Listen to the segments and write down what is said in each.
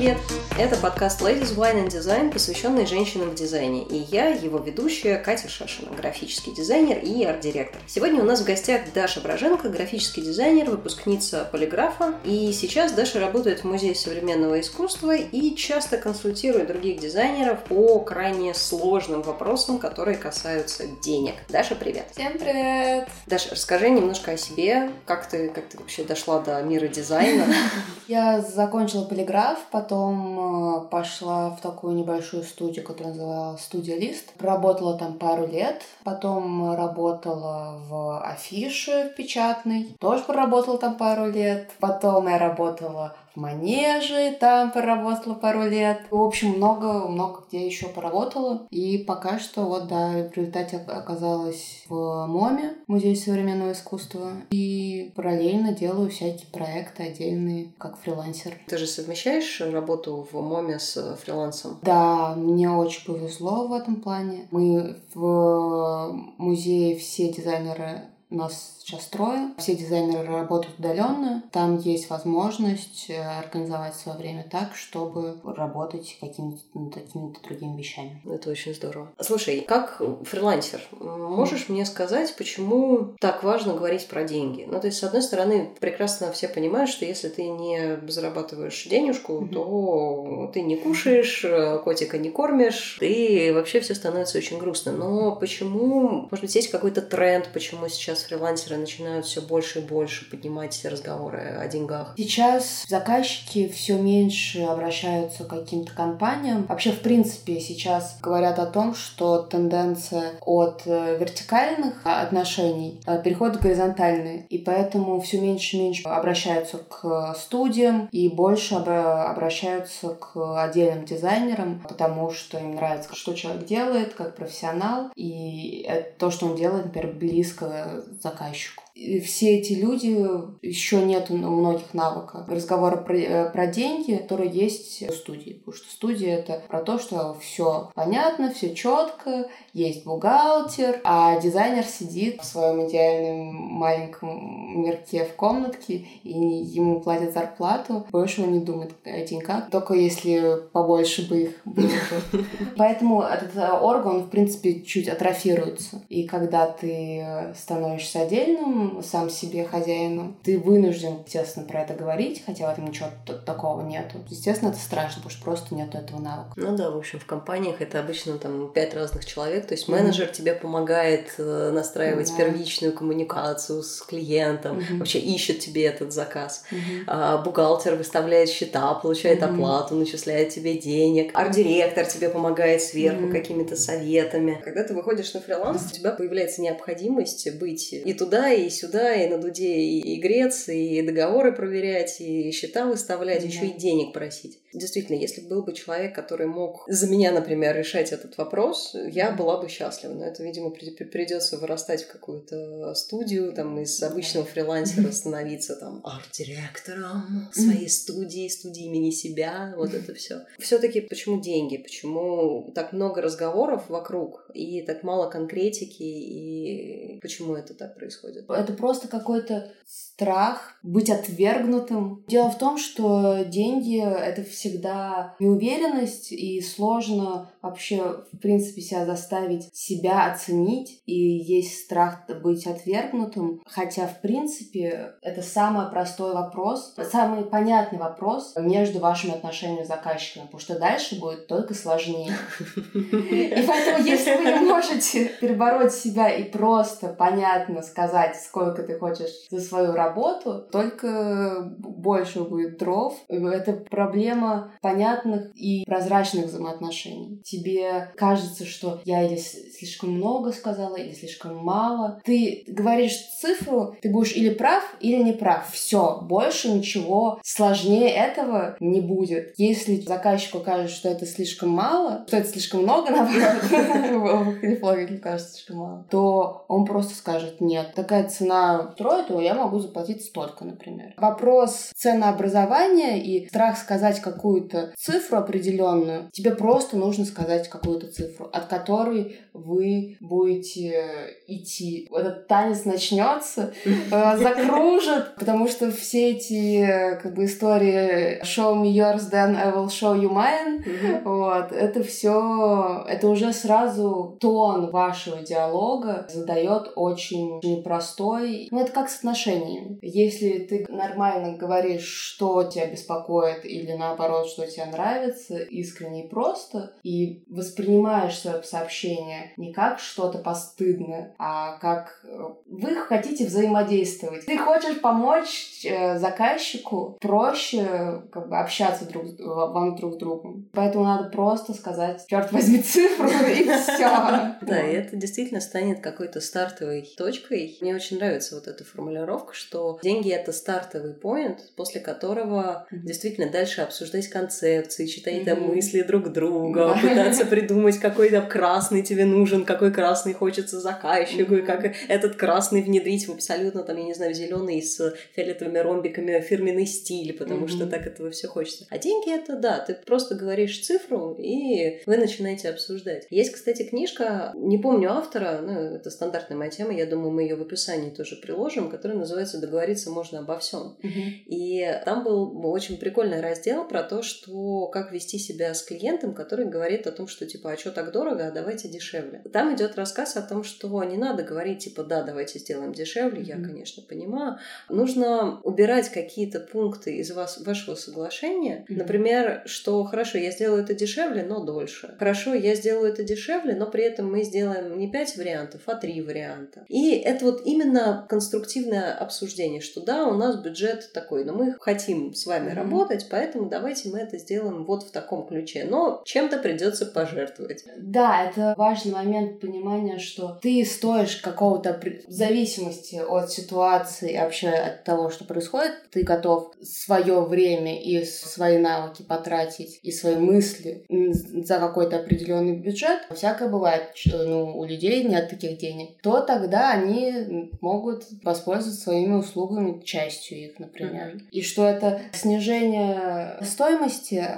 Привет! Это подкаст Ladies Wine and Design, посвященный женщинам в дизайне. И я, его ведущая, Катя Шашина, графический дизайнер и арт-директор. Сегодня у нас в гостях Даша Броженко, графический дизайнер, выпускница полиграфа. И сейчас Даша работает в Музее современного искусства и часто консультирует других дизайнеров по крайне сложным вопросам, которые касаются денег. Даша, привет! Всем привет! Даша, расскажи немножко о себе, как ты, как ты вообще дошла до мира дизайна? Я закончила полиграф, потом Э, пошла в такую небольшую студию, которая называлась «Студия Лист». Проработала там пару лет. Потом работала в афише в печатной. Тоже проработала там пару лет. Потом я работала в манеже, там поработала пару лет. В общем, много-много где еще поработала. И пока что вот, да, в результате оказалась в МОМе, Музее современного искусства. И параллельно делаю всякие проекты отдельные, как фрилансер. Ты же совмещаешь работу в МОМе с фрилансом? Да, мне очень повезло в этом плане. Мы в музее все дизайнеры нас сейчас трое. Все дизайнеры работают удаленно. Там есть возможность э, организовать свое время так, чтобы работать какими-то ну, какими-то другими вещами. Это очень здорово. Слушай, как фрилансер, можешь мне сказать, почему так важно говорить про деньги? Ну, то есть, с одной стороны, прекрасно все понимают, что если ты не зарабатываешь денежку, mm-hmm. то ты не кушаешь, э, котика не кормишь, и вообще все становится очень грустно. Но почему, может быть, есть какой-то тренд, почему сейчас фрилансеры начинают все больше и больше поднимать разговоры о деньгах? Сейчас заказчики все меньше обращаются к каким-то компаниям. Вообще, в принципе, сейчас говорят о том, что тенденция от э, вертикальных отношений э, переходит в горизонтальные. И поэтому все меньше и меньше обращаются к студиям и больше обращаются к отдельным дизайнерам, потому что им нравится, что человек делает, как профессионал, и то, что он делает, например, близко заказчику. Thank you. И все эти люди, еще нет у многих навыков разговора про, э, про деньги, которые есть в студии. Потому что студия это про то, что все понятно, все четко, есть бухгалтер, а дизайнер сидит в своем идеальном маленьком мирке в комнатке, и ему платят зарплату, больше он не думает о деньгах, только если побольше бы их было. Поэтому этот э, орган, в принципе, чуть атрофируется. И когда ты становишься отдельным, сам себе хозяином. Ты вынужден, естественно, про это говорить, хотя в этом ничего такого нету. Естественно, это страшно, потому что просто нет этого навыка. Ну да, в общем, в компаниях это обычно там пять разных человек, то есть менеджер mm-hmm. тебе помогает э, настраивать mm-hmm. первичную коммуникацию с клиентом, mm-hmm. вообще ищет тебе этот заказ. Mm-hmm. А, бухгалтер выставляет счета, получает mm-hmm. оплату, начисляет тебе денег. Арт-директор тебе помогает сверху mm-hmm. какими-то советами. Когда ты выходишь на фриланс, у тебя появляется необходимость быть и туда, и сюда, и на дуде и, и греться, и договоры проверять, и счета выставлять, да. еще и денег просить. Действительно, если был бы человек, который мог за меня, например, решать этот вопрос, я была бы счастлива. Но это, видимо, придется вырастать в какую-то студию, там, из обычного фрилансера становиться там арт-директором своей студии, студии имени себя, вот это все. Все-таки почему деньги? Почему так много разговоров вокруг и так мало конкретики, и почему это так происходит? Это просто какой-то страх быть отвергнутым. Дело в том, что деньги — это всегда неуверенность, и сложно вообще, в принципе, себя заставить себя оценить, и есть страх быть отвергнутым. Хотя, в принципе, это самый простой вопрос, самый понятный вопрос между вашими отношениями с заказчиком, потому что дальше будет только сложнее. И поэтому, если вы не можете перебороть себя и просто понятно сказать, сколько ты хочешь за свою работу, только больше будет дров. Это проблема понятных и прозрачных взаимоотношений. Тебе кажется, что я или слишком много сказала, или слишком мало. Ты говоришь цифру, ты будешь или прав, или не прав. Все, больше ничего сложнее этого не будет. Если заказчику кажется, что это слишком мало, что это слишком много, наоборот, кажется слишком мало, то он просто скажет, нет, такая цена строит, то я могу заплатить столько, например. Вопрос ценообразования и страх сказать, как какую-то цифру определенную, тебе просто нужно сказать какую-то цифру, от которой вы будете идти. Этот танец начнется, э, закружит, потому что все эти как бы истории show me yours, then I will show you mine, вот, это все, это уже сразу тон вашего диалога задает очень непростой, ну это как с отношениями. Если ты нормально говоришь, что тебя беспокоит или наоборот, что тебе нравится, искренне и просто, и воспринимаешь свое сообщение не как что-то постыдное, а как э, вы хотите взаимодействовать. Ты хочешь помочь э, заказчику проще как бы общаться друг вам друг с другом. Поэтому надо просто сказать, черт возьми, цифру и все. Да, и это действительно станет какой-то стартовой точкой. Мне очень нравится вот эта формулировка, что деньги это стартовый поинт, после которого действительно дальше обсуждать концепции, читать там мысли друг друга, пытаться придумать, какой там красный тебе нужен, какой красный хочется заказчику, и как этот красный внедрить в абсолютно там, я не знаю, зеленый с фиолетовыми ромбиками фирменный стиль, потому что так этого все хочется. А деньги это да, ты просто говоришь цифру, и вы начинаете обсуждать. Есть, кстати, книжка, не помню автора, ну, это стандартная моя тема, я думаю, мы ее в описании тоже приложим, которая называется «Договориться можно обо всем». И там был очень прикольный раздел про то, что как вести себя с клиентом, который говорит о том, что типа, а что так дорого, а давайте дешевле. Там идет рассказ о том, что не надо говорить типа, да, давайте сделаем дешевле, я, конечно, понимаю. Нужно убирать какие-то пункты из вас, вашего соглашения. Например, что хорошо, я сделаю это дешевле, но дольше. Хорошо, я сделаю это дешевле, но при этом мы сделаем не пять вариантов, а три варианта. И это вот именно конструктивное обсуждение, что да, у нас бюджет такой, но мы хотим с вами mm-hmm. работать, поэтому давайте мы это сделаем вот в таком ключе. Но чем-то придется пожертвовать. Да, это важный момент понимания, что ты стоишь какого-то в зависимости от ситуации, вообще от того, что происходит, ты готов свое время и свои навыки потратить и свои мысли за какой-то определенный бюджет. Всякое бывает, что ну, у людей нет таких денег. То тогда они могут воспользоваться своими услугами, частью их, например. Mm-hmm. И что это снижение стоимости,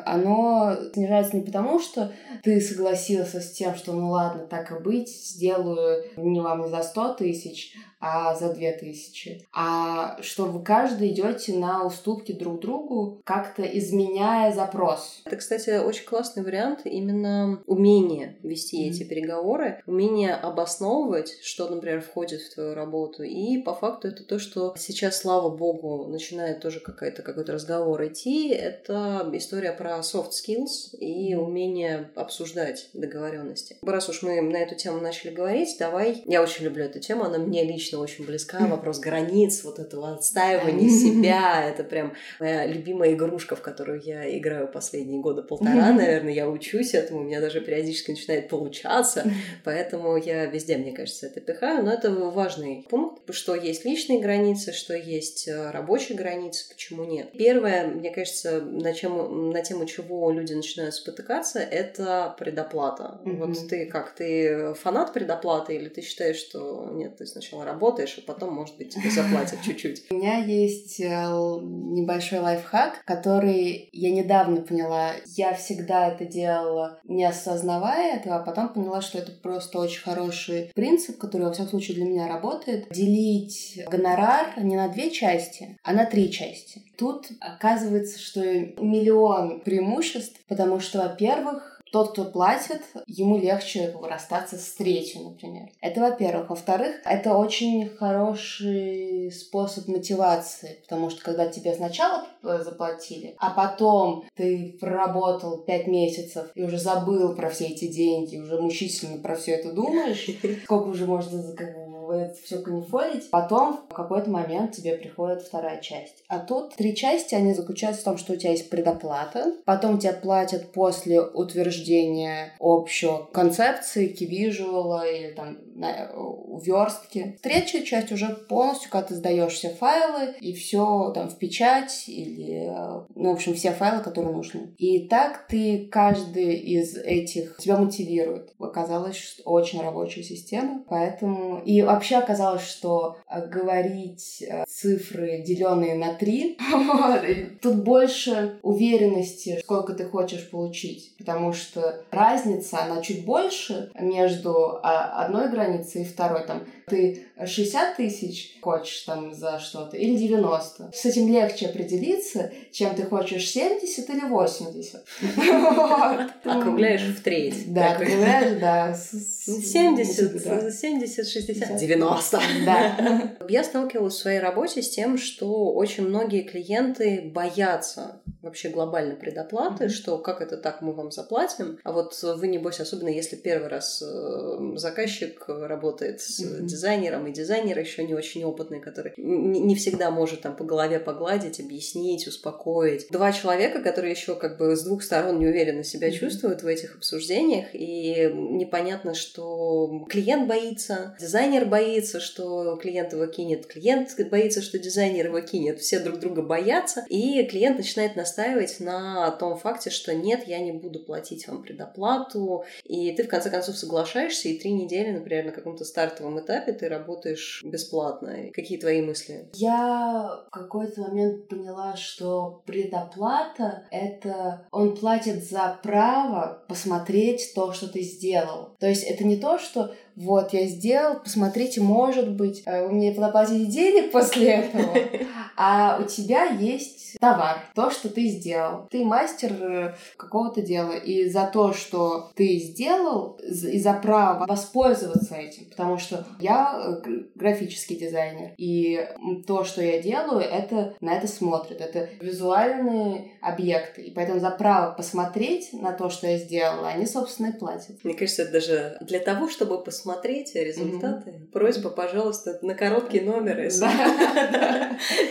оно снижается не потому, что ты согласился с тем, что ну ладно, так и быть, сделаю не вам не за 100 тысяч, а за две тысячи. А что вы каждый идете на уступки друг другу, как-то изменяя запрос. Это, кстати, очень классный вариант именно умение вести mm-hmm. эти переговоры, умение обосновывать, что, например, входит в твою работу. И по факту это то, что сейчас, слава богу, начинает тоже какая-то какой-то разговор идти. Это история про soft skills и умение обсуждать договоренности. Раз уж мы на эту тему начали говорить, давай. Я очень люблю эту тему, она мне лично лично очень близка. Вопрос границ, вот этого отстаивания себя. Это прям моя любимая игрушка, в которую я играю последние года полтора, наверное. Я учусь этому, у меня даже периодически начинает получаться. Поэтому я везде, мне кажется, это пихаю. Но это важный пункт, что есть личные границы, что есть э, рабочие границы, почему нет. Первое, мне кажется, на, чем, на тему чего люди начинают спотыкаться, это предоплата. Вот ты как, ты фанат предоплаты или ты считаешь, что нет, ты сначала работаешь, работаешь, а потом, может быть, тебе заплатят чуть-чуть. У меня есть э, небольшой лайфхак, который я недавно поняла. Я всегда это делала, не осознавая этого, а потом поняла, что это просто очень хороший принцип, который, во всяком случае, для меня работает. Делить гонорар не на две части, а на три части. Тут оказывается, что миллион преимуществ, потому что, во-первых, тот, кто платит, ему легче расстаться с третью, например. Это во-первых. Во-вторых, это очень хороший способ мотивации, потому что когда тебе сначала заплатили, а потом ты проработал пять месяцев и уже забыл про все эти деньги, уже мучительно про все это думаешь, сколько уже можно как бы, это все канифолить. Потом в какой-то момент тебе приходит вторая часть. А тут три части, они заключаются в том, что у тебя есть предоплата, потом тебе платят после утверждения общего концепции, кивижуала или там верстки. Третья часть уже полностью, когда ты сдаешь все файлы и все там в печать или, ну, в общем, все файлы, которые нужны. И так ты каждый из этих тебя мотивирует. Оказалось, что очень рабочая система, поэтому... И Вообще оказалось, что э, говорить э, цифры, деленные на три, тут больше уверенности, сколько ты хочешь получить. Потому что разница, она чуть больше между а, одной границей и второй. Там ты 60 тысяч хочешь там за что-то или 90. С этим легче определиться, чем ты хочешь 70 или 80. Округляешь в треть. Да, округляешь, да. 70, 70, 60, 90. Да. Я сталкивалась в своей работе с тем, что очень многие клиенты боятся вообще глобально предоплаты, что как это так мы вам заплатим, а вот вы, небось, особенно если первый раз э, заказчик работает с дизайнером, и дизайнер еще не очень опытный, который не всегда может там по голове погладить, объяснить, успокоить. Два человека, которые еще как бы с двух сторон неуверенно себя чувствуют в этих обсуждениях, и непонятно, что клиент боится, дизайнер боится, что клиент его кинет, клиент боится, что дизайнер его кинет, все друг друга боятся, и клиент начинает настаивать на том факте, что нет, я не буду платить вам предоплату, и ты в конце концов соглашаешься, и три недели, например, на каком-то стартовом этапе ты работаешь бесплатно. Какие твои мысли? Я в какой-то момент поняла, что предоплата — это он платит за право посмотреть то, что ты сделал. То есть это не то, что вот, я сделал, посмотрите, может быть, э, вы мне заплатите денег после этого, а у тебя есть товар, то, что ты сделал. Ты мастер э, какого-то дела, и за то, что ты сделал, и за право воспользоваться этим, потому что я э, графический дизайнер, и то, что я делаю, это на это смотрят, это визуальные объекты, и поэтому за право посмотреть на то, что я сделала, они, собственно, и платят. Мне кажется, это даже для того, чтобы посмотреть посмотреть результаты. Mm-hmm. Просьба, пожалуйста, на короткий номер.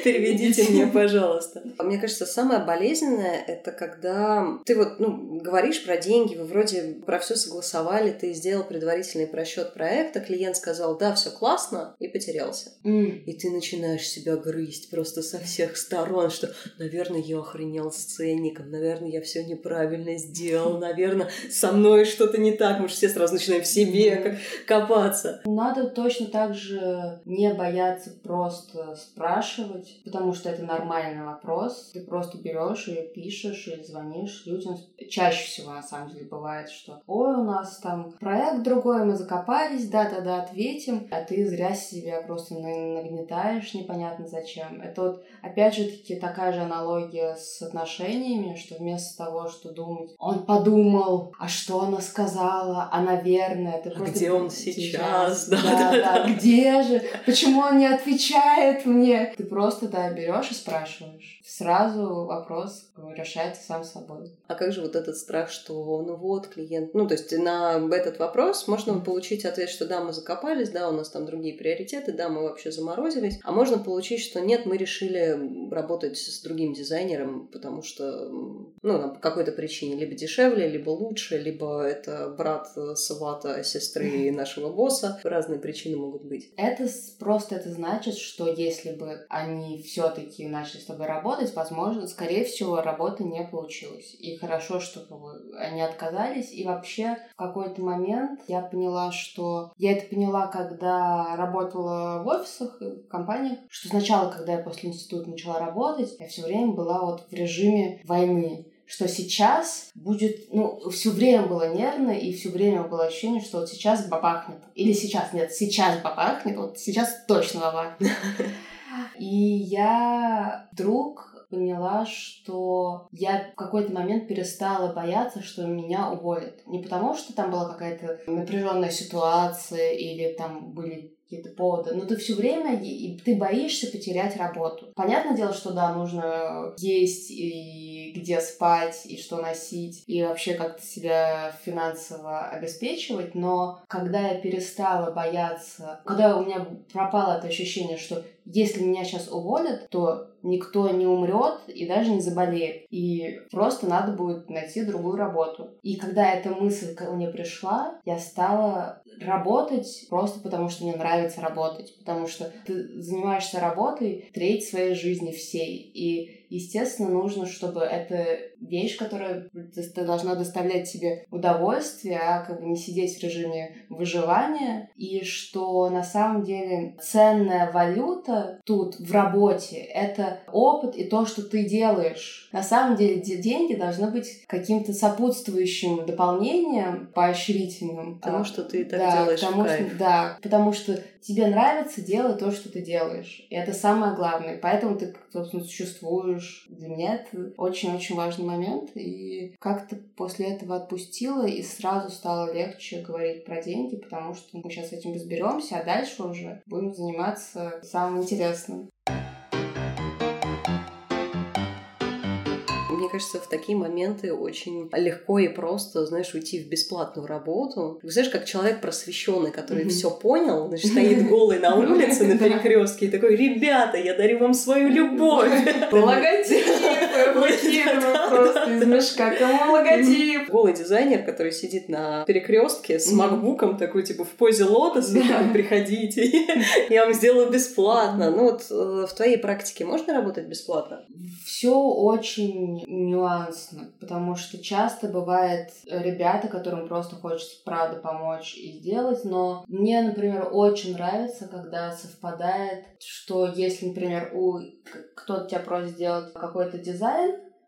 Переведите мне, пожалуйста. Мне кажется, самое болезненное это когда ты вот ну, говоришь про деньги, вы вроде про все согласовали, ты сделал предварительный просчет проекта, клиент сказал, да, все классно, и потерялся. Mm. И ты начинаешь себя грызть просто со всех сторон, что, наверное, я охренел с ценником, наверное, я все неправильно сделал, наверное, со мной что-то не так. Мы же все сразу начинаем в себе копаться. Надо точно так же не бояться просто спрашивать, потому что это нормальный вопрос. Ты просто берешь и пишешь, или звонишь людям. Чаще всего, на самом деле, бывает, что «Ой, у нас там проект другой, мы закопались, да-да-да, ответим», а ты зря себя просто нагнетаешь непонятно зачем. Это вот, опять же таки, такая же аналогия с отношениями, что вместо того, что думать, он подумал, а что она сказала, а наверное, ты а просто... где он сейчас, да, да, да, где же, почему он не отвечает мне? Ты просто, да, берешь и спрашиваешь. Сразу вопрос решается сам собой. А как же вот этот страх, что, ну вот, клиент, ну, то есть на этот вопрос можно получить ответ, что да, мы закопались, да, у нас там другие приоритеты, да, мы вообще заморозились, а можно получить, что нет, мы решили работать с другим дизайнером, потому что, ну, по какой-то причине, либо дешевле, либо лучше, либо это брат свата сестры нашего босса. Разные причины могут быть. Это просто это значит, что если бы они все-таки начали с тобой работать, возможно, скорее всего, работа не получилась. И хорошо, что они отказались. И вообще в какой-то момент я поняла, что я это поняла, когда работала в офисах, в компаниях, что сначала, когда я после института начала работать, я все время была вот в режиме войны что сейчас будет, ну, все время было нервно, и все время было ощущение, что вот сейчас бабахнет. Или сейчас, нет, сейчас бабахнет, вот сейчас точно бабахнет. И я вдруг поняла, что я в какой-то момент перестала бояться, что меня уволят. Не потому, что там была какая-то напряженная ситуация или там были какие-то поводы, но ты все время и ты боишься потерять работу. Понятное дело, что да, нужно есть и где спать, и что носить, и вообще как-то себя финансово обеспечивать, но когда я перестала бояться, когда у меня пропало это ощущение, что если меня сейчас уволят, то никто не умрет и даже не заболеет. И просто надо будет найти другую работу. И когда эта мысль ко мне пришла, я стала работать просто потому, что мне нравится работать. Потому что ты занимаешься работой треть своей жизни всей. И естественно, нужно, чтобы эта вещь, которая ты должна доставлять тебе удовольствие, а как бы не сидеть в режиме выживания, и что на самом деле ценная валюта тут в работе — это опыт и то, что ты делаешь. На самом деле деньги должны быть каким-то сопутствующим дополнением, поощрительным. Потому что ты так да, делаешь потому кайф. Что, да, потому что тебе нравится делать то, что ты делаешь. И это самое главное. Поэтому ты, собственно, существуешь. Для меня это очень-очень важный момент. И как-то после этого отпустила, и сразу стало легче говорить про деньги, потому что мы сейчас этим разберемся, а дальше уже будем заниматься самым интересным. кажется, в такие моменты очень легко и просто, знаешь, уйти в бесплатную работу. Знаешь, как человек просвещенный, который mm-hmm. все понял, значит, стоит голый на улице на перекрестке и такой, ребята, я дарю вам свою любовь. Логотипы выкидываю просто из мешка. Кому логотип? Голый дизайнер, который сидит на перекрестке с макбуком, такой, типа, в позе лотоса, приходите, я вам сделаю бесплатно. Ну вот э, в твоей практике можно работать бесплатно? Все очень нюансно, потому что часто бывает ребята, которым просто хочется правда помочь и сделать, но мне, например, очень нравится, когда совпадает, что если, например, у кто-то тебя просит сделать какой-то дизайн,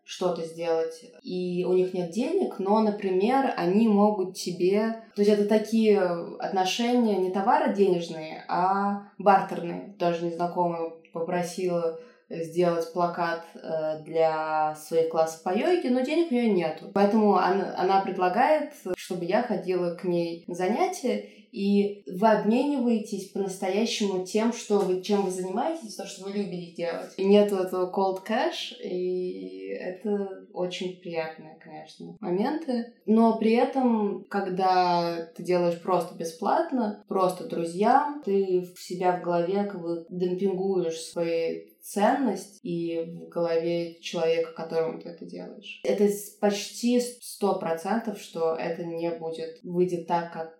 что-то сделать, и у них нет денег, но, например, они могут тебе... То есть это такие отношения не товары денежные, а бартерные. Даже незнакомая попросила сделать плакат э, для своих классов по йоге, но денег у нее нету. Поэтому она, она предлагает, чтобы я ходила к ней на занятия, и вы обмениваетесь по-настоящему тем, что вы, чем вы занимаетесь, то, что вы любите делать. И нет этого cold cash, и это очень приятные, конечно, моменты. Но при этом, когда ты делаешь просто бесплатно, просто друзьям, ты в себя в голове как бы демпингуешь свои ценность и в голове человека, которому ты это делаешь. Это почти сто процентов, что это не будет, выйдет так, как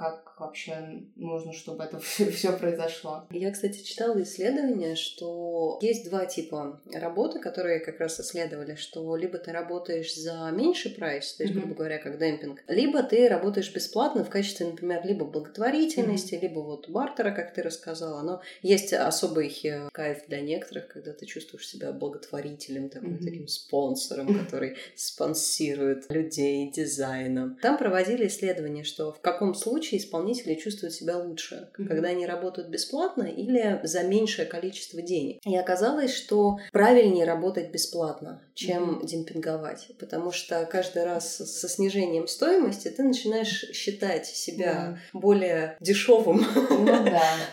как вообще нужно, чтобы это все произошло. Я, кстати, читала исследование, что есть два типа работы, которые как раз исследовали, что либо ты работаешь за меньший прайс, то есть, грубо говоря, как демпинг, либо ты работаешь бесплатно в качестве, например, либо благотворительности, mm-hmm. либо вот бартера, как ты рассказала. Но есть особый э, кайф для некоторых, когда ты чувствуешь себя благотворителем, таким, mm-hmm. таким спонсором, который спонсирует людей дизайном. Там проводили исследование, что в каком случае исполнители чувствуют себя лучше, mm-hmm. когда они работают бесплатно или за меньшее количество денег. И оказалось, что правильнее работать бесплатно, чем mm-hmm. демпинговать, потому что каждый раз со снижением стоимости ты начинаешь считать себя mm-hmm. более дешевым ну,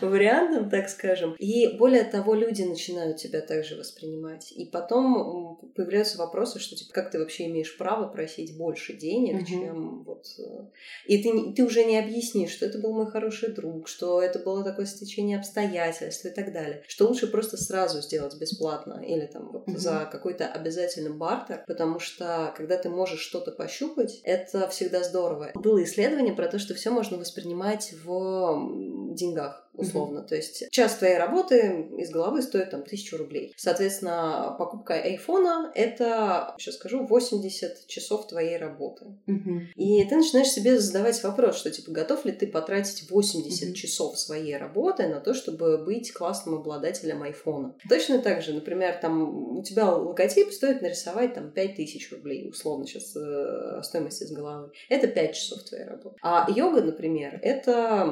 вариантом, так скажем. И более того, люди начинают тебя также воспринимать. И потом появляются вопросы, что типа, как ты вообще имеешь право просить больше денег, чем вот... Э, и ты, ты уже не объяснишь, что это был мой хороший друг, что это было такое стечение обстоятельств и так далее. Что лучше просто сразу сделать бесплатно или там вот mm-hmm. за какой-то обязательный бартер, потому что когда ты можешь что-то пощупать, это всегда здорово. Было исследование про то, что все можно воспринимать в деньгах условно. Mm-hmm. То есть час твоей работы из головы стоит там тысячу рублей. Соответственно, покупка айфона — это, сейчас скажу, 80 часов твоей работы. Mm-hmm. И ты начинаешь себе задавать вопрос, что типа готов ли ты потратить 80 mm-hmm. часов своей работы на то, чтобы быть классным обладателем айфона. Точно так же, например, там у тебя логотип стоит нарисовать там 5000 рублей, условно сейчас э, стоимость из головы. Это 5 часов твоей работы. А йога, например, это,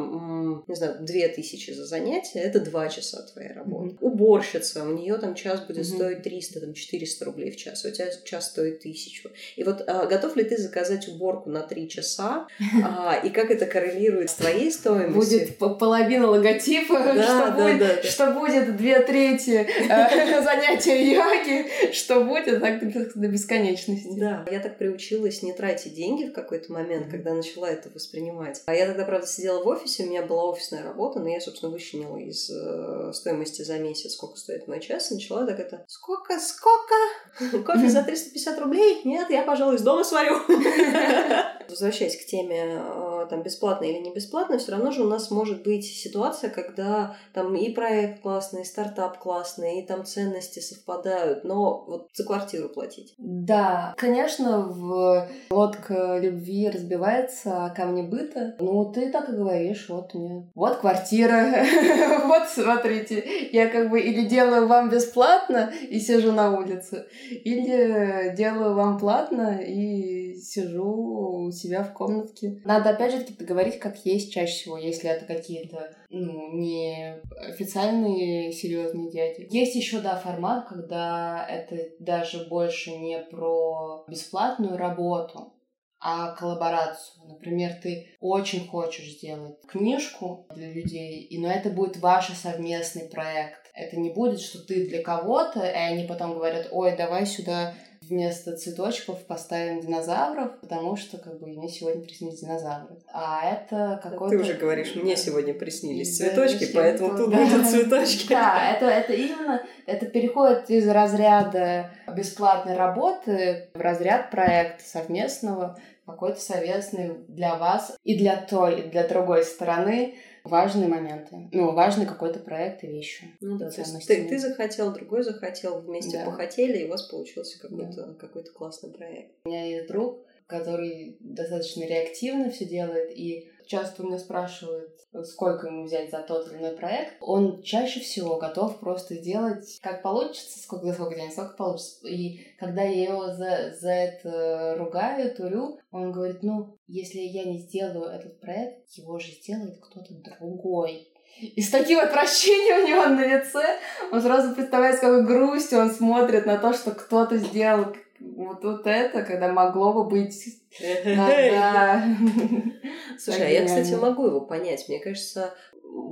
не знаю, 2000 тысячи за занятие, это два часа твоей работы. Mm-hmm. Уборщица, у нее там час будет mm-hmm. стоить 300, там 400 рублей в час, а у тебя час стоит тысячу. И вот а, готов ли ты заказать уборку на три часа, а, и как это коррелирует с твоей стоимостью? Будет половина логотипа, что, будет, что будет две трети э, занятия йоги, что будет так до бесконечности. Да, я так приучилась не тратить деньги в какой-то момент, когда начала это воспринимать. А я тогда, правда, сидела в офисе, у меня была офисная работа, но я собственно, вычленила из э, стоимости за месяц, сколько стоит мой час, и начала так это «Сколько, сколько? Кофе за 350 рублей? Нет, я, пожалуй, из дома сварю». Возвращаясь к теме э, там бесплатно или не бесплатно, все равно же у нас может быть ситуация, когда там и проект классный, и стартап классный, и там ценности совпадают, но вот за квартиру платить. Да, конечно, в лодка любви разбивается о камне быта. Ну, ты так и говоришь, вот мне. Вот квартира, вот смотрите, я как бы или делаю вам бесплатно и сижу на улице, или делаю вам платно и сижу у себя в комнатке. Надо опять же таки договорить, как есть чаще всего, если это какие-то ну, не официальные серьезные дяди. Есть еще, да, формат, когда это даже больше не про бесплатную работу, а коллаборацию. Например, ты очень хочешь сделать книжку для людей, и но это будет ваш совместный проект. Это не будет, что ты для кого-то, и они потом говорят, ой, давай сюда вместо цветочков поставим динозавров, потому что как бы мне сегодня приснились динозавры. А это какой-то... Ты уже говоришь, мне сегодня приснились цветочки, поэтому тут будут цветочки. Да, это, это именно, это переходит из разряда бесплатной работы в разряд проекта совместного, какой-то совместный для вас и для той, и для другой стороны важные моменты. Ну, важный какой-то проект и вещи. Ну да, то есть ты, ты захотел, другой захотел, вместе да. похотели, и у вас получился какой-то да. какой классный проект. У меня есть друг, который достаточно реактивно все делает, и часто у меня спрашивают, сколько ему взять за тот или иной проект, он чаще всего готов просто сделать, как получится, сколько за сколько денег, сколько получится. И когда я его за, за это ругаю, турю, он говорит, ну, если я не сделаю этот проект, его же сделает кто-то другой. И с таким отвращением у него на лице, он сразу представляет, с какой грустью он смотрит на то, что кто-то сделал вот, вот это, когда могло бы быть... Слушай, а я, кстати, могу его понять. Мне кажется,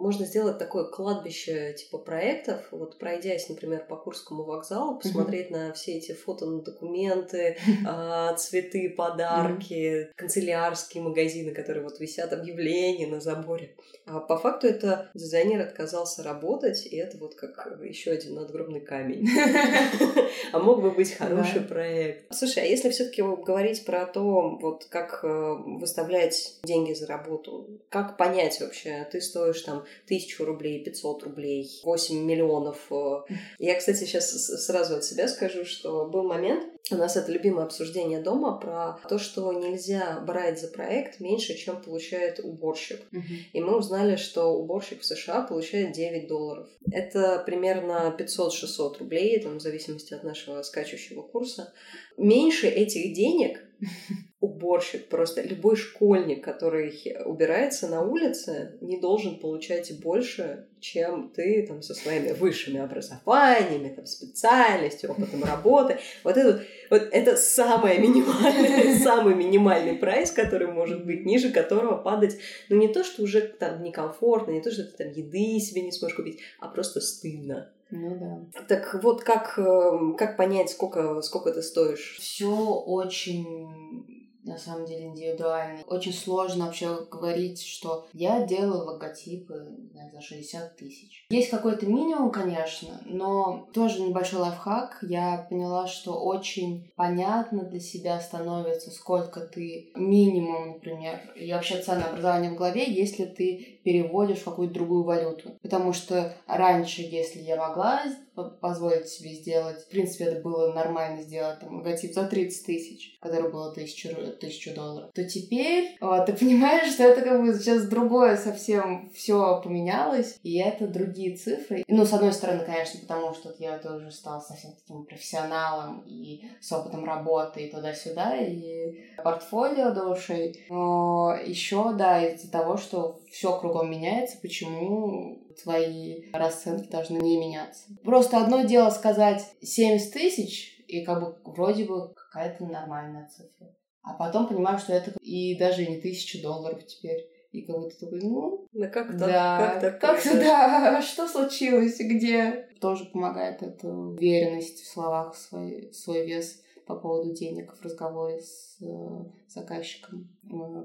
можно сделать такое кладбище типа проектов, вот пройдясь, например, по Курскому вокзалу, посмотреть mm-hmm. на все эти фото на документы, э, цветы, подарки, mm-hmm. канцелярские магазины, которые вот висят объявления на заборе. А по факту это дизайнер отказался работать, и это вот как еще один надгробный камень. А мог бы быть хороший проект. Слушай, а если все-таки говорить про то, вот как э, выставлять деньги за работу, как понять вообще, ты стоишь там тысячу рублей, 500 рублей, 8 миллионов. Э. Я, кстати, сейчас сразу от себя скажу, что был момент, у нас это любимое обсуждение дома про то, что нельзя брать за проект меньше, чем получает уборщик. Uh-huh. И мы узнали, что уборщик в США получает 9 долларов. Это примерно 500-600 рублей, там, в зависимости от нашего скачущего курса. Меньше этих денег уборщик, просто любой школьник, который убирается на улице, не должен получать больше, чем ты там со своими высшими образованиями, там, специальностью, опытом работы. Вот это, вот это самое минимальное, самый минимальный прайс, который может быть, ниже которого падать, ну не то, что уже там некомфортно, не то, что ты там еды себе не сможешь купить, а просто стыдно. Ну да. Так вот, как, эм, как понять, сколько, сколько ты стоишь? Все очень на самом деле индивидуальный. Очень сложно вообще говорить, что я делаю логотипы знаю, за 60 тысяч. Есть какой-то минимум, конечно, но тоже небольшой лайфхак. Я поняла, что очень понятно для себя становится, сколько ты минимум, например, и вообще ценное образование в голове, если ты переводишь в какую-то другую валюту. Потому что раньше, если я могла позволить себе сделать, в принципе, это было нормально сделать там логотип за 30 тысяч, который было 1000, 1000 долларов, то теперь вот, ты понимаешь, что это как бы сейчас другое совсем все поменялось, и это другие цифры. Ну, с одной стороны, конечно, потому что я тоже стала совсем таким профессионалом и с опытом работы и туда-сюда, и портфолио душей. Но еще, да, из-за того, что все кругом меняется, почему твои расценки должны не меняться. Просто одно дело сказать 70 тысяч, и как бы вроде бы какая-то нормальная цифра. А потом понимаю, что это и даже не тысяча долларов теперь. И как будто такой, ну... Да как так? Да, как так? Как да, что случилось, где? Тоже помогает эта уверенность в словах, свой, свой вес по поводу денег в разговоре с э, заказчиком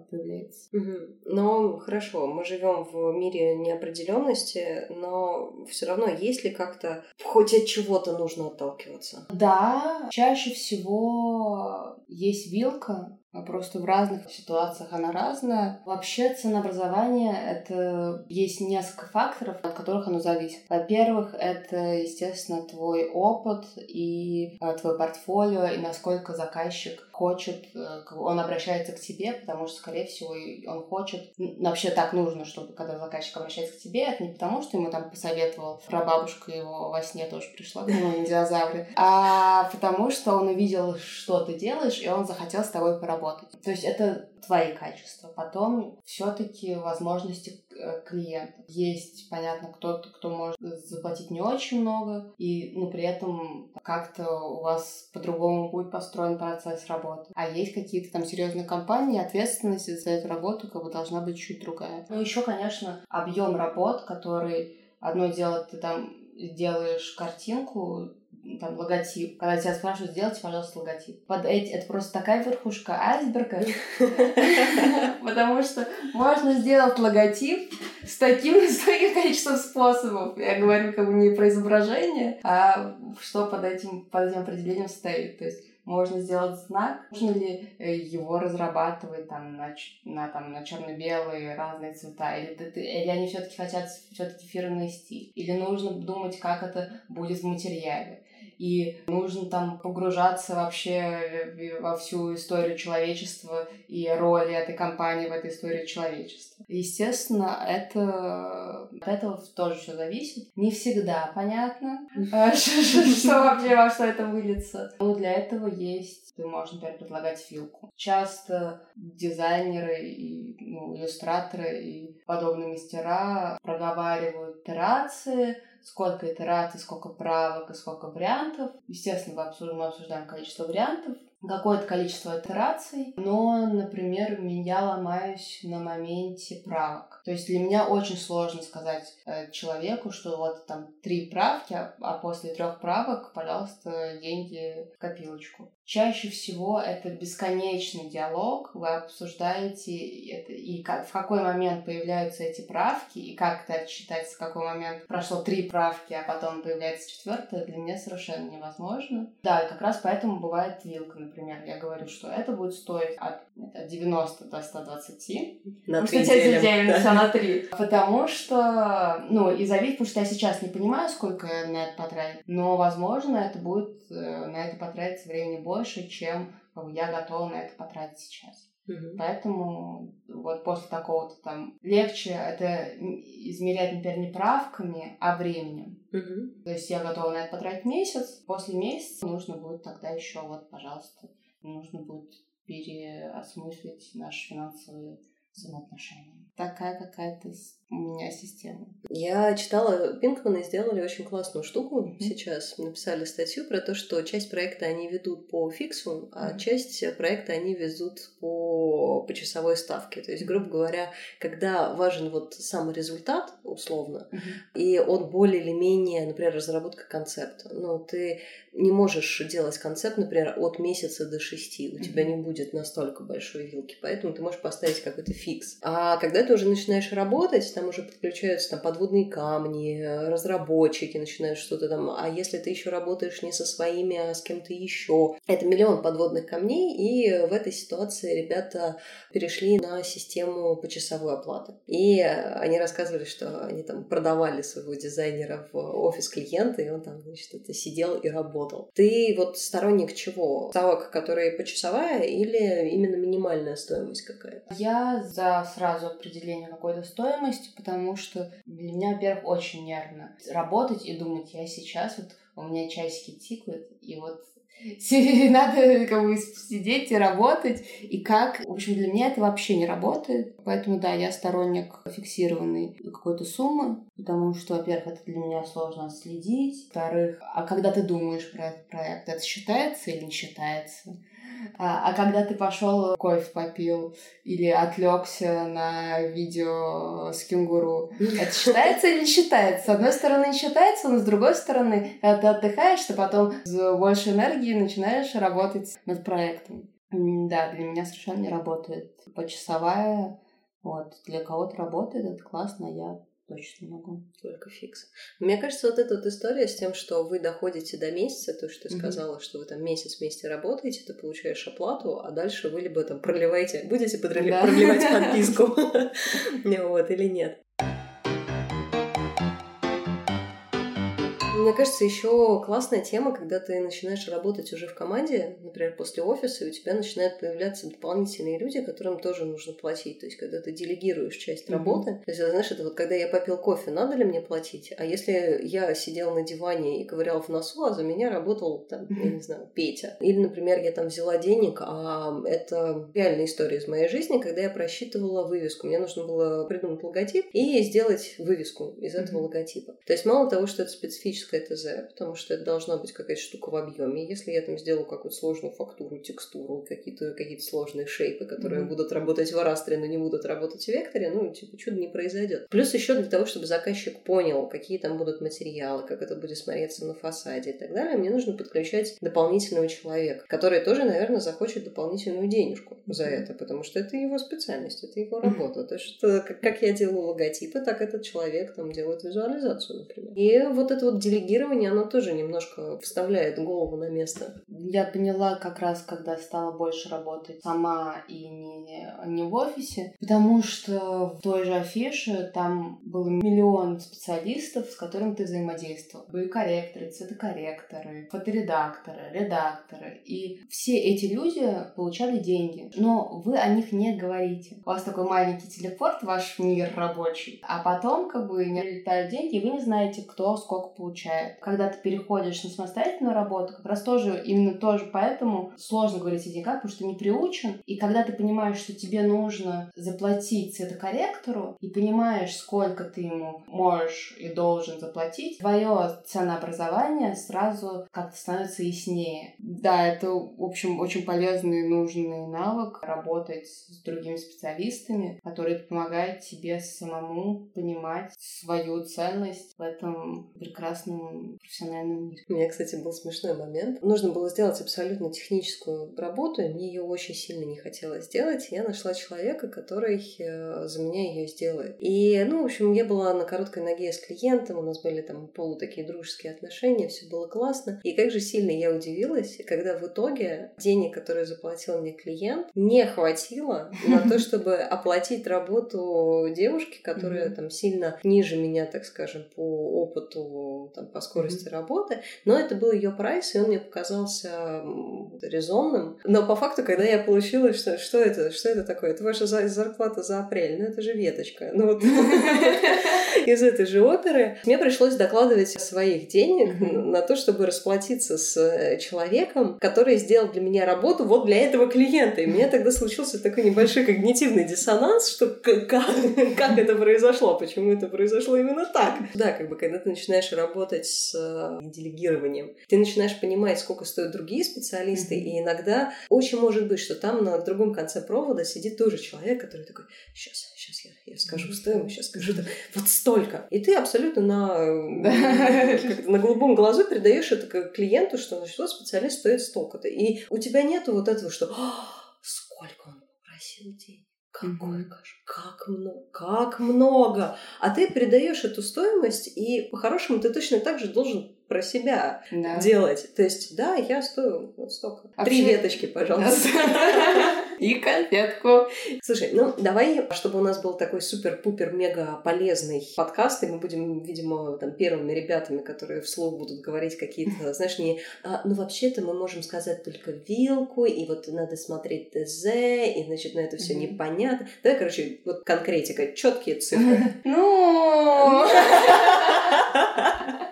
появляется. Угу. Но хорошо, мы живем в мире неопределенности, но все равно есть ли как-то хоть от чего-то нужно отталкиваться? Да, чаще всего есть вилка, просто в разных ситуациях она разная. Вообще ценообразование — это есть несколько факторов, от которых оно зависит. Во-первых, это, естественно, твой опыт и э, твое портфолио, и насколько заказчик хочет, э, он обращается к тебе, потому что, скорее всего, он хочет, вообще так нужно, чтобы когда заказчик обращается к тебе, это не потому, что ему там посоветовал, про бабушку его во сне тоже пришла, к нему динозавры, а потому что он увидел, что ты делаешь, и он захотел с тобой поработать работать. То есть это твои качества. Потом все-таки возможности э, клиента. Есть, понятно, кто-то, кто может заплатить не очень много, и, ну, при этом как-то у вас по-другому будет построен процесс работы. А есть какие-то там серьезные компании, ответственность за эту работу как бы должна быть чуть другая. Ну, еще, конечно, объем работ, который одно дело ты там делаешь картинку, там логотип. Когда тебя спрашивают, сделайте, пожалуйста, логотип. Под эти, это просто такая верхушка айсберга, потому что можно сделать логотип с таким, количеством способов. Я говорю как бы не про изображение, а что под этим, под этим определением стоит. То есть можно сделать знак, можно ли э, его разрабатывать там на, на, там, на черно-белые разные цвета, или, или они все-таки хотят все-таки фирменный стиль, или нужно думать, как это будет в материале и нужно там погружаться вообще во всю историю человечества и роли этой компании в этой истории человечества. Естественно, это от этого тоже все зависит. Не всегда понятно, а, что вообще во что это выльется. Но для этого есть ты можешь, например, предлагать филку. Часто дизайнеры и ну, иллюстраторы и подобные мастера проговаривают итерации, сколько итераций, сколько правок и сколько вариантов. Естественно, мы обсуждаем, количество вариантов, какое-то количество итераций, но, например, я ломаюсь на моменте правок. То есть для меня очень сложно сказать э, человеку, что вот там три правки, а, а после трех правок, пожалуйста, деньги в копилочку. Чаще всего это бесконечный диалог, вы обсуждаете это, и как, в какой момент появляются эти правки, и как это отсчитать, с какой момент прошло три правки, а потом появляется четвертая, для меня совершенно невозможно. Да, и как раз поэтому бывает вилка, например. Я говорю, что это будет стоить от, от 90 до 120. На три делим. Да. на 3. Потому что, ну, и зависит, потому что я сейчас не понимаю, сколько на это потратить, но, возможно, это будет, э, на это потратить времени больше, больше, чем я готова на это потратить сейчас. Угу. Поэтому вот после такого-то там легче это измерять, например, не правками, а временем. Угу. То есть я готова на это потратить месяц, после месяца нужно будет тогда еще вот, пожалуйста, нужно будет переосмыслить наши финансовые взаимоотношения. Такая какая-то у меня система. Я читала, Пинкманы сделали очень классную штуку mm-hmm. сейчас. Написали статью про то, что часть проекта они ведут по фиксу, а mm-hmm. часть проекта они везут по, по часовой ставке. То есть, грубо говоря, когда важен вот сам результат, условно, mm-hmm. и он более или менее, например, разработка концепта. Ну, ты не можешь делать концепт, например, от месяца до шести. У mm-hmm. тебя не будет настолько большой вилки, поэтому ты можешь поставить какой-то фикс. А когда ты уже начинаешь работать, там уже подключаются там подводные камни, разработчики начинают что-то там, а если ты еще работаешь не со своими, а с кем-то еще, это миллион подводных камней, и в этой ситуации ребята перешли на систему почасовой оплаты. И они рассказывали, что они там продавали своего дизайнера в офис клиента, и он там, значит, это сидел и работал. Ты вот сторонник чего? Ставок, которые почасовая или именно минимальная стоимость какая-то? Я за сразу определение какой-то стоимости, потому что для меня, во-первых, очень нервно работать и думать, я сейчас вот у меня часики тикают, и вот надо как бы сидеть и работать. И как? В общем, для меня это вообще не работает. Поэтому, да, я сторонник фиксированной какой-то суммы, потому что, во-первых, это для меня сложно следить. Во-вторых, а когда ты думаешь про этот проект, это считается или не считается? А, а когда ты пошел кофе попил или отвлекся на видео с кенгуру, это считается или не считается? С одной стороны считается, но с другой стороны, когда ты отдыхаешь, ты потом с большей энергией начинаешь работать над проектом. Да, для меня совершенно не работает. Почасовая, вот, для кого-то работает, это классно, а я точно могу. Только фикс. Мне кажется, вот эта вот история с тем, что вы доходите до месяца, то, что ты mm-hmm. сказала, что вы там месяц вместе работаете, ты получаешь оплату, а дальше вы либо там проливаете, будете проливать подписку, вот, или нет. Мне кажется, еще классная тема, когда ты начинаешь работать уже в команде, например, после офиса, и у тебя начинают появляться дополнительные люди, которым тоже нужно платить. То есть, когда ты делегируешь часть mm-hmm. работы, то есть, знаешь, это вот когда я попил кофе, надо ли мне платить? А если я сидел на диване и ковырял в носу, а за меня работал, там, я не знаю, Петя. Или, например, я там взяла денег, а это реальная история из моей жизни, когда я просчитывала вывеску. Мне нужно было придумать логотип и сделать вывеску из этого mm-hmm. логотипа. То есть, мало того, что это специфическое классическое ТЗ, потому что это должна быть какая-то штука в объеме. Если я там сделаю какую-то сложную фактуру, текстуру, какие-то какие сложные шейпы, которые mm-hmm. будут работать в растре, но не будут работать в векторе, ну, типа, чудо не произойдет. Плюс еще для того, чтобы заказчик понял, какие там будут материалы, как это будет смотреться на фасаде и так далее, мне нужно подключать дополнительного человека, который тоже, наверное, захочет дополнительную денежку за это, потому что это его специальность, это его работа. То есть, как я делаю логотипы, так этот человек там делает визуализацию, например. И вот это вот делегирование, оно тоже немножко вставляет голову на место. Я поняла как раз, когда стала больше работать сама и не, не в офисе, потому что в той же афише там был миллион специалистов, с которыми ты взаимодействовал. Были корректоры, цветокорректоры, фоторедакторы, редакторы. И все эти люди получали деньги, но вы о них не говорите. У вас такой маленький телепорт, ваш мир рабочий, а потом как бы не летают деньги, и вы не знаете, кто сколько получает получает. Когда ты переходишь на самостоятельную работу, как раз тоже, именно тоже поэтому сложно говорить о деньгах, потому что не приучен. И когда ты понимаешь, что тебе нужно заплатить цветокорректору, и понимаешь, сколько ты ему можешь и должен заплатить, твое ценообразование сразу как-то становится яснее. Да, это, в общем, очень полезный и нужный навык работать с другими специалистами, которые помогают тебе самому понимать свою ценность в этом прекрасном профессиональном мире. У меня, кстати, был смешной момент. Нужно было сделать абсолютно техническую работу, и мне ее очень сильно не хотелось сделать. Я нашла человека, который э, за меня ее сделает. И, ну, в общем, я была на короткой ноге с клиентом, у нас были там полу такие дружеские отношения, все было классно. И как же сильно я удивилась, когда в итоге денег, которые заплатил мне клиент, не хватило на то, чтобы оплатить работу девушки, которая там сильно ниже меня, так скажем, по опыту там, по скорости mm-hmm. работы, но это был ее прайс, и он мне показался резонным. Но по факту, когда я получила, что, что это, что это такое? Это ваша зарплата за апрель, ну это же веточка. Ну вот из этой же оперы мне пришлось докладывать своих денег на то, чтобы расплатиться с э, человеком, который сделал для меня работу вот для этого клиента. И у меня тогда случился такой небольшой когнитивный диссонанс, что как, как это произошло, почему это произошло именно так. Да, как бы когда ты начинаешь работать работать с э, делегированием. Ты начинаешь понимать, сколько стоят другие специалисты, mm-hmm. и иногда очень может быть, что там на другом конце провода сидит тоже человек, который такой, сейчас, сейчас я, я скажу стоимость, сейчас скажу, да, вот столько. И ты абсолютно на, на голубом глазу передаешь это клиенту, что значит, вот специалист стоит столько-то. И у тебя нету вот этого, что сколько он попросил денег. Какой каш, как много, как много. А ты передаешь эту стоимость, и по-хорошему ты точно так же должен про себя да. делать. То есть, да, я стою вот столько. А Три веточки, пожалуйста. И конфетку. Слушай, ну давай, чтобы у нас был такой супер-пупер-мега полезный подкаст, и мы будем, видимо, там первыми ребятами, которые вслух будут говорить какие-то, знаешь, не... А, ну, вообще-то мы можем сказать только вилку, и вот надо смотреть ТЗ, и, значит, ну это все непонятно. Давай, короче, вот конкретика, четкие цифры. Ну...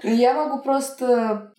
Я могу просто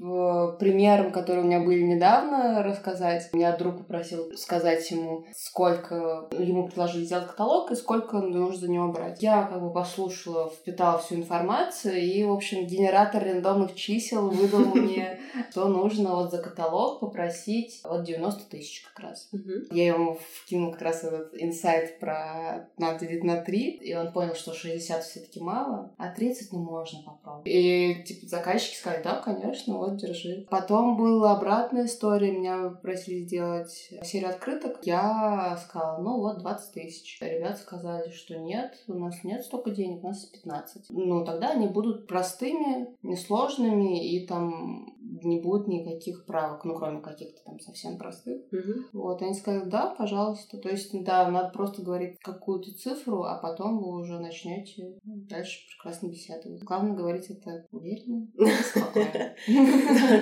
примером, которые у меня были недавно, рассказать. Меня друг попросил сказать ему, сколько ему предложили сделать каталог и сколько нужно за него брать. Я как бы послушала, впитала всю информацию и, в общем, генератор рандомных чисел выдал мне, что нужно вот за каталог попросить вот 90 тысяч как раз. Я ему вкинул как раз этот инсайт про надо делить на 3, и он понял, что 60 все-таки мало, а 30 ну можно попробовать. И типа заказчики сказали, да, конечно, вот держи. Потом была обратная история, меня просили сделать серию открыток. Я сказала, ну вот 20 тысяч. Ребята сказали, что нет, у нас нет столько денег, у нас 15. Ну тогда они будут простыми, несложными и там не будет никаких правок, ну, кроме каких-то там совсем простых. Угу. Вот, они сказали, да, пожалуйста. То есть, да, надо просто говорить какую-то цифру, а потом вы уже начнете дальше прекрасно беседовать. Главное говорить это уверенно спокойно.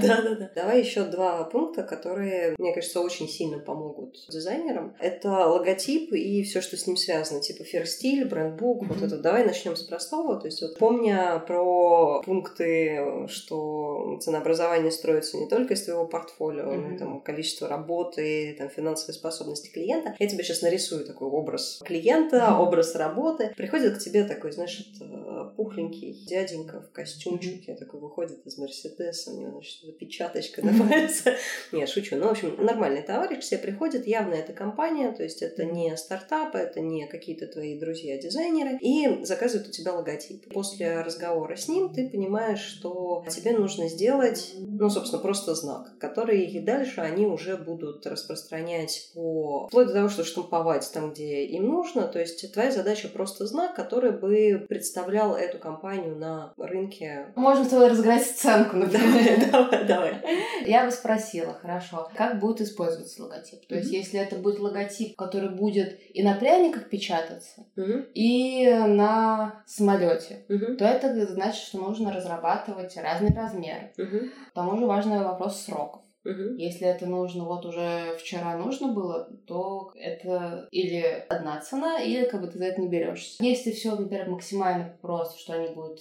Да-да-да. Давай еще два пункта, которые, мне кажется, очень сильно помогут дизайнерам. Это логотип и все, что с ним связано, типа ферстиль, брендбук, вот это. Давай начнем с простого. То есть, вот помня про пункты, что ценообразование компания строится не только из твоего портфолио, mm-hmm. но и там количество работы, там финансовой способности клиента. Я тебе сейчас нарисую такой образ клиента, mm-hmm. образ работы. Приходит к тебе такой, знаешь, это пухленький дяденька в костюмчике, mm-hmm. такой выходит из Мерседеса, у него, значит, печаточка на пальце. Нет, шучу. Ну, в общем, нормальный товарищ тебе приходит, явно это компания, то есть это не стартап, это не какие-то твои друзья-дизайнеры, и заказывают у тебя логотип. После разговора с ним ты понимаешь, что тебе нужно сделать ну, собственно, просто знак, который и дальше они уже будут распространять по... вплоть до того, что штамповать там, где им нужно. То есть твоя задача просто знак, который бы представлял эту компанию на рынке. Можно с тобой разыграть сценку, например. Давай, давай. Я бы спросила, хорошо, как будет использоваться логотип? То есть, если это будет логотип, который будет и на пряниках печататься, и на самолете, то это значит, что нужно разрабатывать разные размеры. Тому же важный вопрос сроков. Угу. Если это нужно, вот уже вчера нужно было, то это или одна цена, или как бы ты за это не берешься. Если все, например, максимально просто, что они будут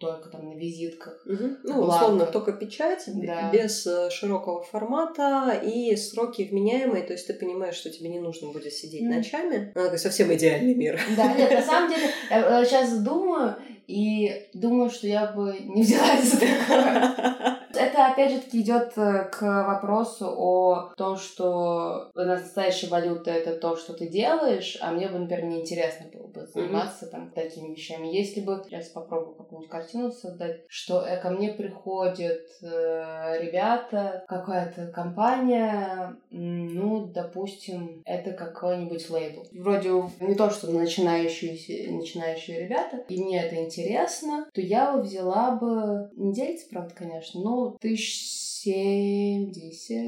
только там на визитках. Угу. Ну, бланках. условно, только печать, да. без э, широкого формата и сроки вменяемые, то есть ты понимаешь, что тебе не нужно будет сидеть mm. ночами. Ну, такой совсем идеальный мир. Да, нет, на самом деле, я сейчас думаю, и думаю, что я бы не взялась за такое. Это, опять же, таки идет э, к вопросу о том, что настоящая валюта — это то, что ты делаешь, а мне бы, например, неинтересно было бы заниматься mm-hmm. там такими вещами. Если бы, сейчас попробую какую-нибудь картину создать, что э, ко мне приходят э, ребята, какая-то компания, ну, допустим, это какой-нибудь лейбл. Вроде не то, что начинающие, начинающие ребята, и мне это интересно, то я бы взяла бы, не делится, правда, конечно, но тысяч семьдесят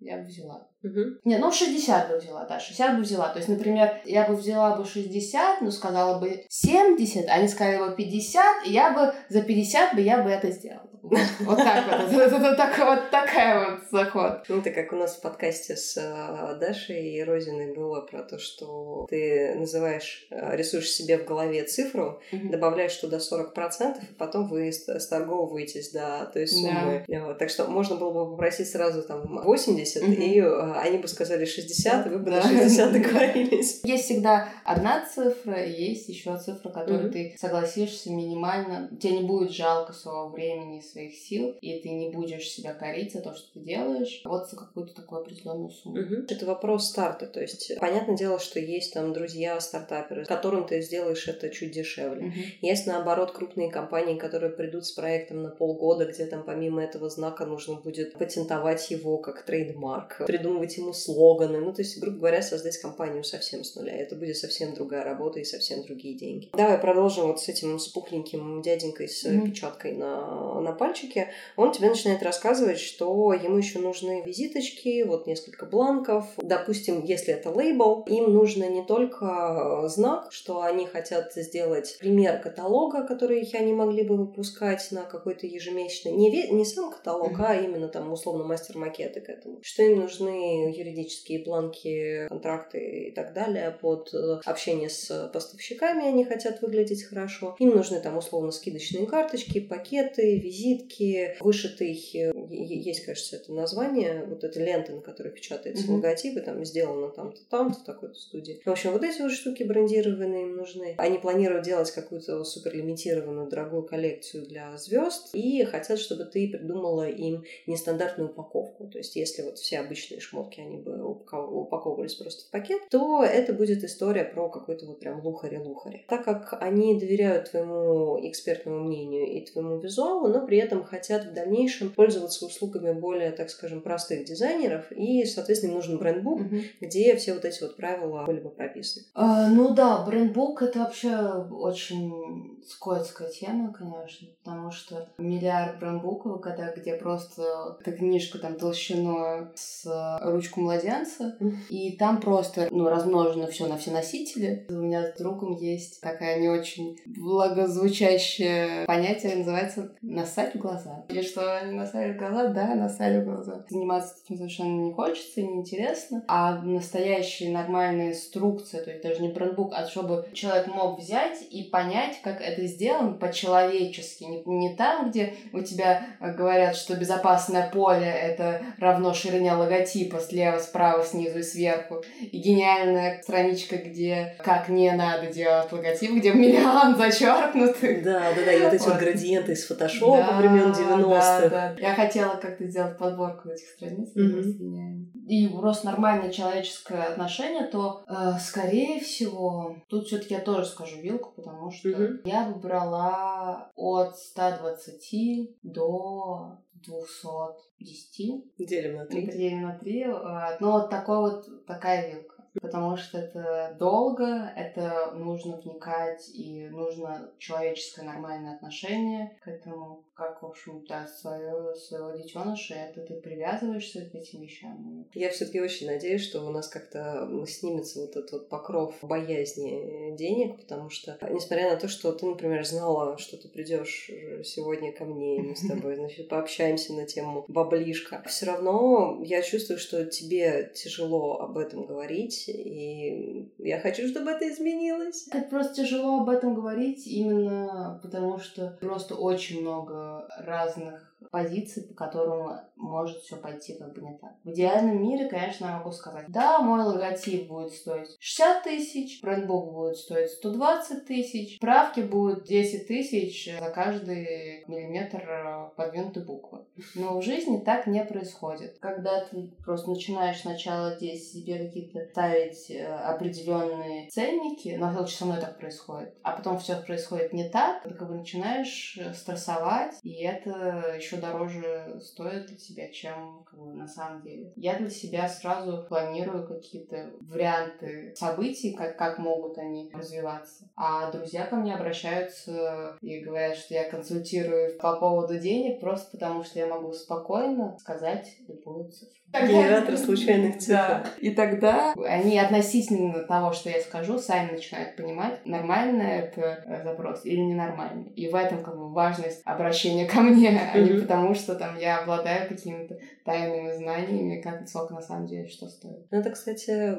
я бы взяла. Угу. Не, ну 60 бы взяла, да, 60 бы взяла. То есть, например, я бы взяла бы 60, но сказала бы 70, а они сказали бы 50, и я бы за 50 бы я бы это сделала. Вот так вот. Это вот такая вот заход. Ну, ты как у нас в подкасте с э, Дашей и Розиной было про то, что ты называешь, э, рисуешь себе в голове цифру, добавляешь туда 40%, и потом вы сторговываетесь до той суммы. Так что можно было бы попросить сразу там 80, и э, они бы сказали 60, и вы бы на 60 договорились. Есть всегда одна цифра, есть еще цифра, которую ты согласишься минимально. Тебе не будет жалко своего времени, своих сил, и ты не будешь себя корить за то, что ты делаешь, вот за какую-то такую определенную сумму. Угу. Это вопрос старта, то есть понятное дело, что есть там друзья, стартаперы, которым ты сделаешь это чуть дешевле. Угу. Есть наоборот крупные компании, которые придут с проектом на полгода, где там помимо этого знака нужно будет патентовать его как trademark, придумывать ему слоганы, ну то есть, грубо говоря, создать компанию совсем с нуля. Это будет совсем другая работа и совсем другие деньги. Давай продолжим вот с этим с пухленьким дяденькой с mm печаткой на, на пальчике, он тебе начинает рассказывать, что ему еще нужны визиточки, вот несколько бланков. Допустим, если это лейбл, им нужно не только э, знак, что они хотят сделать пример каталога, который они могли бы выпускать на какой-то ежемесячный, не, не сам каталог, mm-hmm. а именно там условно мастер-макеты к этому. Что им нужны юридические бланки, контракты и так далее под э, общение с поставщиками, они хотят выглядеть хорошо. Им нужны там условно скидочные карточки, пакеты, визиты, накидки, вышитый, есть, кажется, это название, вот эта лента, на которой печатается mm-hmm. логотипы, там сделано там-то, там-то, в такой-то студии. В общем, вот эти вот штуки брендированные им нужны. Они планируют делать какую-то супер лимитированную дорогую коллекцию для звезд и хотят, чтобы ты придумала им нестандартную упаковку. То есть, если вот все обычные шмотки, они бы упаковывались просто в пакет, то это будет история про какой-то вот прям лухари-лухари. Так как они доверяют твоему экспертному мнению и твоему визуалу, но при этом хотят в дальнейшем пользоваться услугами более, так скажем, простых дизайнеров, и, соответственно, им нужен брендбук, угу. где все вот эти вот правила были бы прописаны. А, ну да, брендбук это вообще очень скользкая тема, конечно, потому что миллиард брендбуков, когда где просто эта книжка там толщиной с ручку младенца, и там просто ну, размножено все на все носители. У меня с другом есть такая не очень благозвучащее понятие, называется «насать в глаза». И что они насали в глаза? Да, насали в глаза. Заниматься этим совершенно не хочется и неинтересно. А настоящая нормальная инструкция, то есть даже не брендбук, а чтобы человек мог взять и понять, как это сделано по-человечески. Не, не там, где у тебя говорят, что безопасное поле — это равно ширине логотипа слева, справа, снизу и сверху. И гениальная страничка, где как не надо делать логотип, где миллион зачеркнутых. Да, да, да, и вот эти вот градиенты из фотошопа да, времен 90-х. Да, да. Я хотела как-то сделать подборку этих страниц, mm-hmm. И просто нормальное человеческое отношение, то, э, скорее всего, тут все таки я тоже скажу вилку, потому что mm-hmm. я брала от 120 до 210. Делим на 3. Делим на 3. Э, ну, вот такой вот, такая вилка потому что это долго, это нужно вникать, и нужно человеческое нормальное отношение к этому, как, в общем, да, свое, своего детеныша, это ты привязываешься к этим вещам. Я все-таки очень надеюсь, что у нас как-то снимется вот этот вот покров боязни денег, потому что, несмотря на то, что ты, например, знала, что ты придешь сегодня ко мне, и мы с тобой, значит, пообщаемся на тему баблишка, все равно я чувствую, что тебе тяжело об этом говорить, и я хочу, чтобы это изменилось. Это просто тяжело об этом говорить, именно потому что просто очень много разных позиций, по которым может все пойти как бы не так. В идеальном мире, конечно, я могу сказать, да, мой логотип будет стоить 60 тысяч, брендбук будет стоить 120 тысяч, правки будут 10 тысяч за каждый миллиметр подвинутой буквы. Но в жизни так не происходит. Когда ты просто начинаешь сначала здесь себе какие-то ставить э, определенные ценники, на деле со мной так происходит, а потом все происходит не так, ты как бы начинаешь э, стрессовать, и это еще дороже стоит для тебя, чем как бы, на самом деле. Я для себя сразу планирую какие-то варианты событий, как, как могут они развиваться. А друзья ко мне обращаются и говорят, что я консультирую по поводу денег просто потому, что я могу спокойно сказать любую цифру. Генератор случайных цифр. Да. И тогда они относительно того, что я скажу, сами начинают понимать, нормально это э, запрос или ненормальный. И в этом как бы важность обращения ко мне, а не потому, что там я обладаю какими-то тайными знаниями, как сколько на самом деле что стоит. Ну, это, кстати,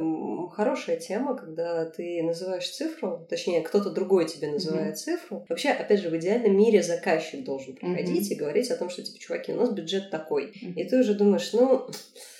хорошая тема, когда ты называешь цифру, точнее, кто-то другой тебе называет mm-hmm. цифру. Вообще, опять же, в идеальном мире заказчик должен приходить mm-hmm. и говорить о том, что, типа, чуваки, у нас бюджет такой. Mm-hmm. И ты уже думаешь, ну,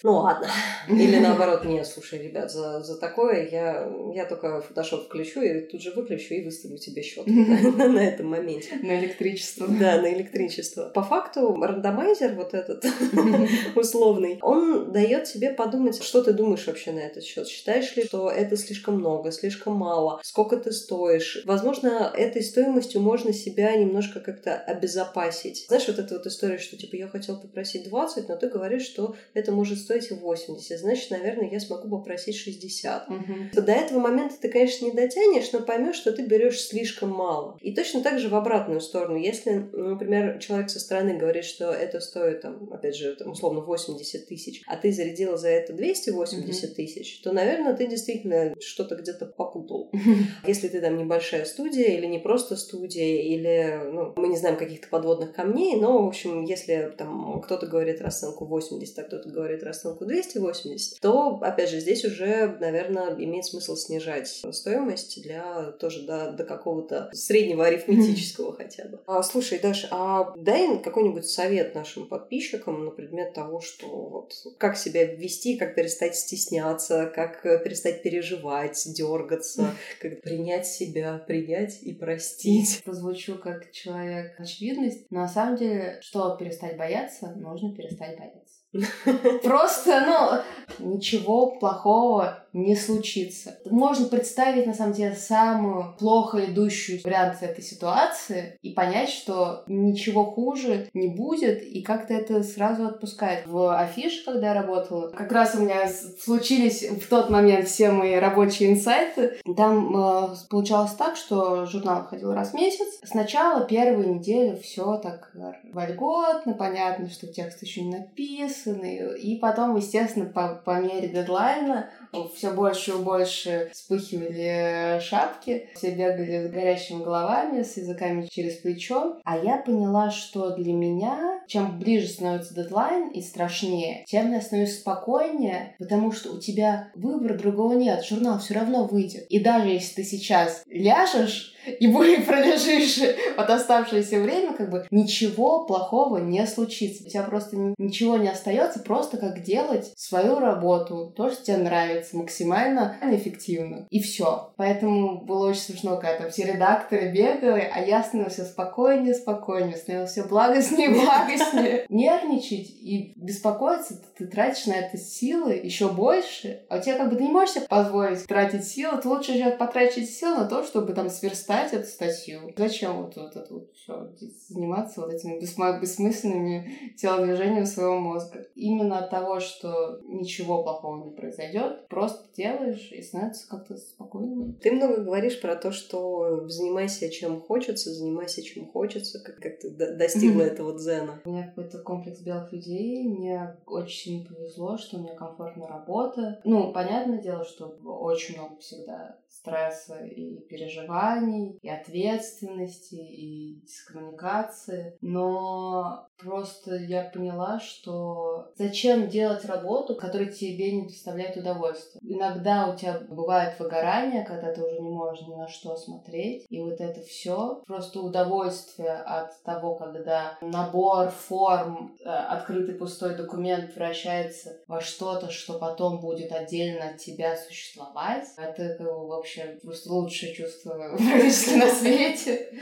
ну ладно. Или наоборот, нет, слушай, ребят, за, за такое я, я только фотошоп включу и тут же выключу и выставлю тебе счет на этом моменте. На электричество. Да, на электричество. По факту, рандомайзер вот этот условный, он дает тебе подумать, что ты думаешь вообще на этот счет. Считаешь ли, что это слишком много, слишком мало, сколько ты стоишь. Возможно, этой стоимостью можно себя немножко как-то обезопасить. Знаешь, вот эта вот история, что типа я хотел попросить 20, но ты говоришь, что это может стоить 80, значит, наверное, я смогу попросить 60. Угу. До этого момента ты, конечно, не дотянешь, но поймешь, что ты берешь слишком мало. И точно так же в обратную сторону. Если, например, человек со стороны говорит, что это стоит, там, опять же, там, условно, 80 тысяч, а ты зарядила за это 280 тысяч, то, наверное, ты действительно что-то где-то попутал. Если ты там небольшая студия или не просто студия, или, ну, мы не знаем каких-то подводных камней, но, в общем, если там кто-то говорит расценку 80, а кто-то говорит расценку 280, то, опять же, здесь уже, наверное, имеет смысл снижать стоимость для тоже до, до какого-то среднего арифметического хотя бы. А, слушай, Даша, а дай какой-нибудь совет нашим подписчикам на предмет того, что вот как себя вести, как перестать стесняться, как перестать переживать, дергаться, как принять себя, принять и простить. Позвучу как человек очевидность. Но на самом деле, что перестать бояться, нужно перестать бояться. Просто, ну, ничего плохого не случится. Можно представить, на самом деле, самую плохо идущую вариант этой ситуации и понять, что ничего хуже не будет, и как-то это сразу отпускает. В афише, когда я работала, как раз у меня случились в тот момент все мои рабочие инсайты. Там э, получалось так, что журнал выходил раз в месяц. Сначала первую неделю все так вольготно, понятно, что текст еще не написанный, и потом, естественно, по, по мере дедлайна все больше и больше вспыхивали шапки, все бегали с горящими головами, с языками через плечо. А я поняла, что для меня, чем ближе становится дедлайн и страшнее, тем я становлюсь спокойнее, потому что у тебя выбора другого нет, журнал все равно выйдет. И даже если ты сейчас ляжешь, и пролежишь вот оставшееся время, как бы ничего плохого не случится. У тебя просто ничего не остается, просто как делать свою работу, то, что тебе нравится, максимально эффективно. И все. Поэтому было очень смешно, когда там все редакторы бегали, а я становился спокойнее, спокойнее, становился все благостнее, благостнее. Нервничать и беспокоиться, ты тратишь на это силы еще больше, а у тебя как бы ты не можешь себе позволить тратить силы, ты лучше сейчас потратить силы на то, чтобы там сверстать читать эту статью. Зачем вот, вот это вот все заниматься вот этими бессмысленными телодвижениями своего мозга? Именно от того, что ничего плохого не произойдет, просто делаешь и становится как-то спокойнее. Ты много говоришь про то, что занимайся чем хочется, занимайся чем хочется, как, как ты достигла этого дзена. У меня какой-то комплекс белых людей, мне очень сильно повезло, что у меня комфортная работа. Ну, понятное дело, что очень много всегда стресса и переживаний, и ответственности, и дискоммуникации. Но просто я поняла, что зачем делать работу, которая тебе не доставляет удовольствия. Иногда у тебя бывает выгорание, когда ты уже не можешь ни на что смотреть. И вот это все просто удовольствие от того, когда набор форм, э, открытый пустой документ превращается во что-то, что потом будет отдельно от тебя существовать. Это, общем, вообще просто лучшее чувство практически на свете.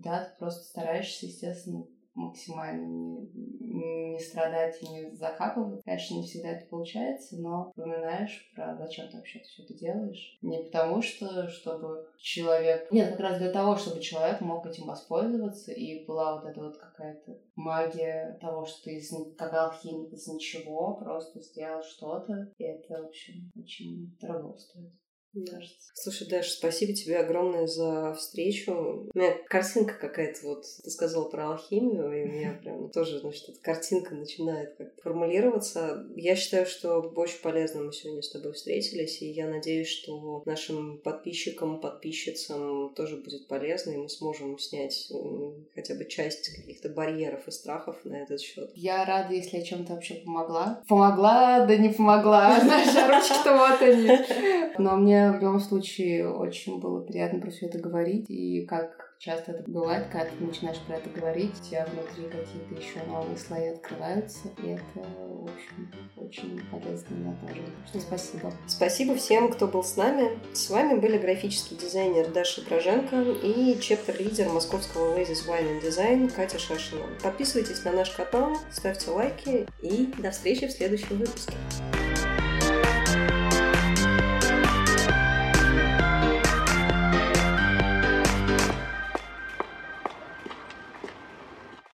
Да, ты просто стараешься, естественно, максимально не, не страдать и не закапывать. Конечно, не всегда это получается, но вспоминаешь про зачем ты вообще все это делаешь. Не потому что, чтобы человек... Нет, как раз для того, чтобы человек мог этим воспользоваться, и была вот эта вот какая-то магия того, что ты из, как алхимик из ничего просто сделал что-то, и это, в общем, очень дорого стоит кажется. Слушай, Даш, спасибо тебе огромное за встречу. У меня картинка какая-то вот, ты сказала про алхимию, и у меня прям тоже, значит, эта картинка начинает как формулироваться. Я считаю, что очень полезно мы сегодня с тобой встретились, и я надеюсь, что нашим подписчикам, подписчицам тоже будет полезно, и мы сможем снять хотя бы часть каких-то барьеров и страхов на этот счет. Я рада, если я чем-то вообще помогла. Помогла, да не помогла. Знаешь, а ручки-то вот они. Но мне в любом случае очень было приятно про все это говорить. И как часто это бывает, когда ты начинаешь про это говорить, у тебя внутри какие-то еще новые слои открываются. И это, в общем, очень полезно мне тоже. Что спасибо. Спасибо всем, кто был с нами. С вами были графический дизайнер Даша Дроженко и чептер-лидер московского Ladies Wine and Design Катя Шашина. Подписывайтесь на наш канал, ставьте лайки и до встречи в следующем выпуске.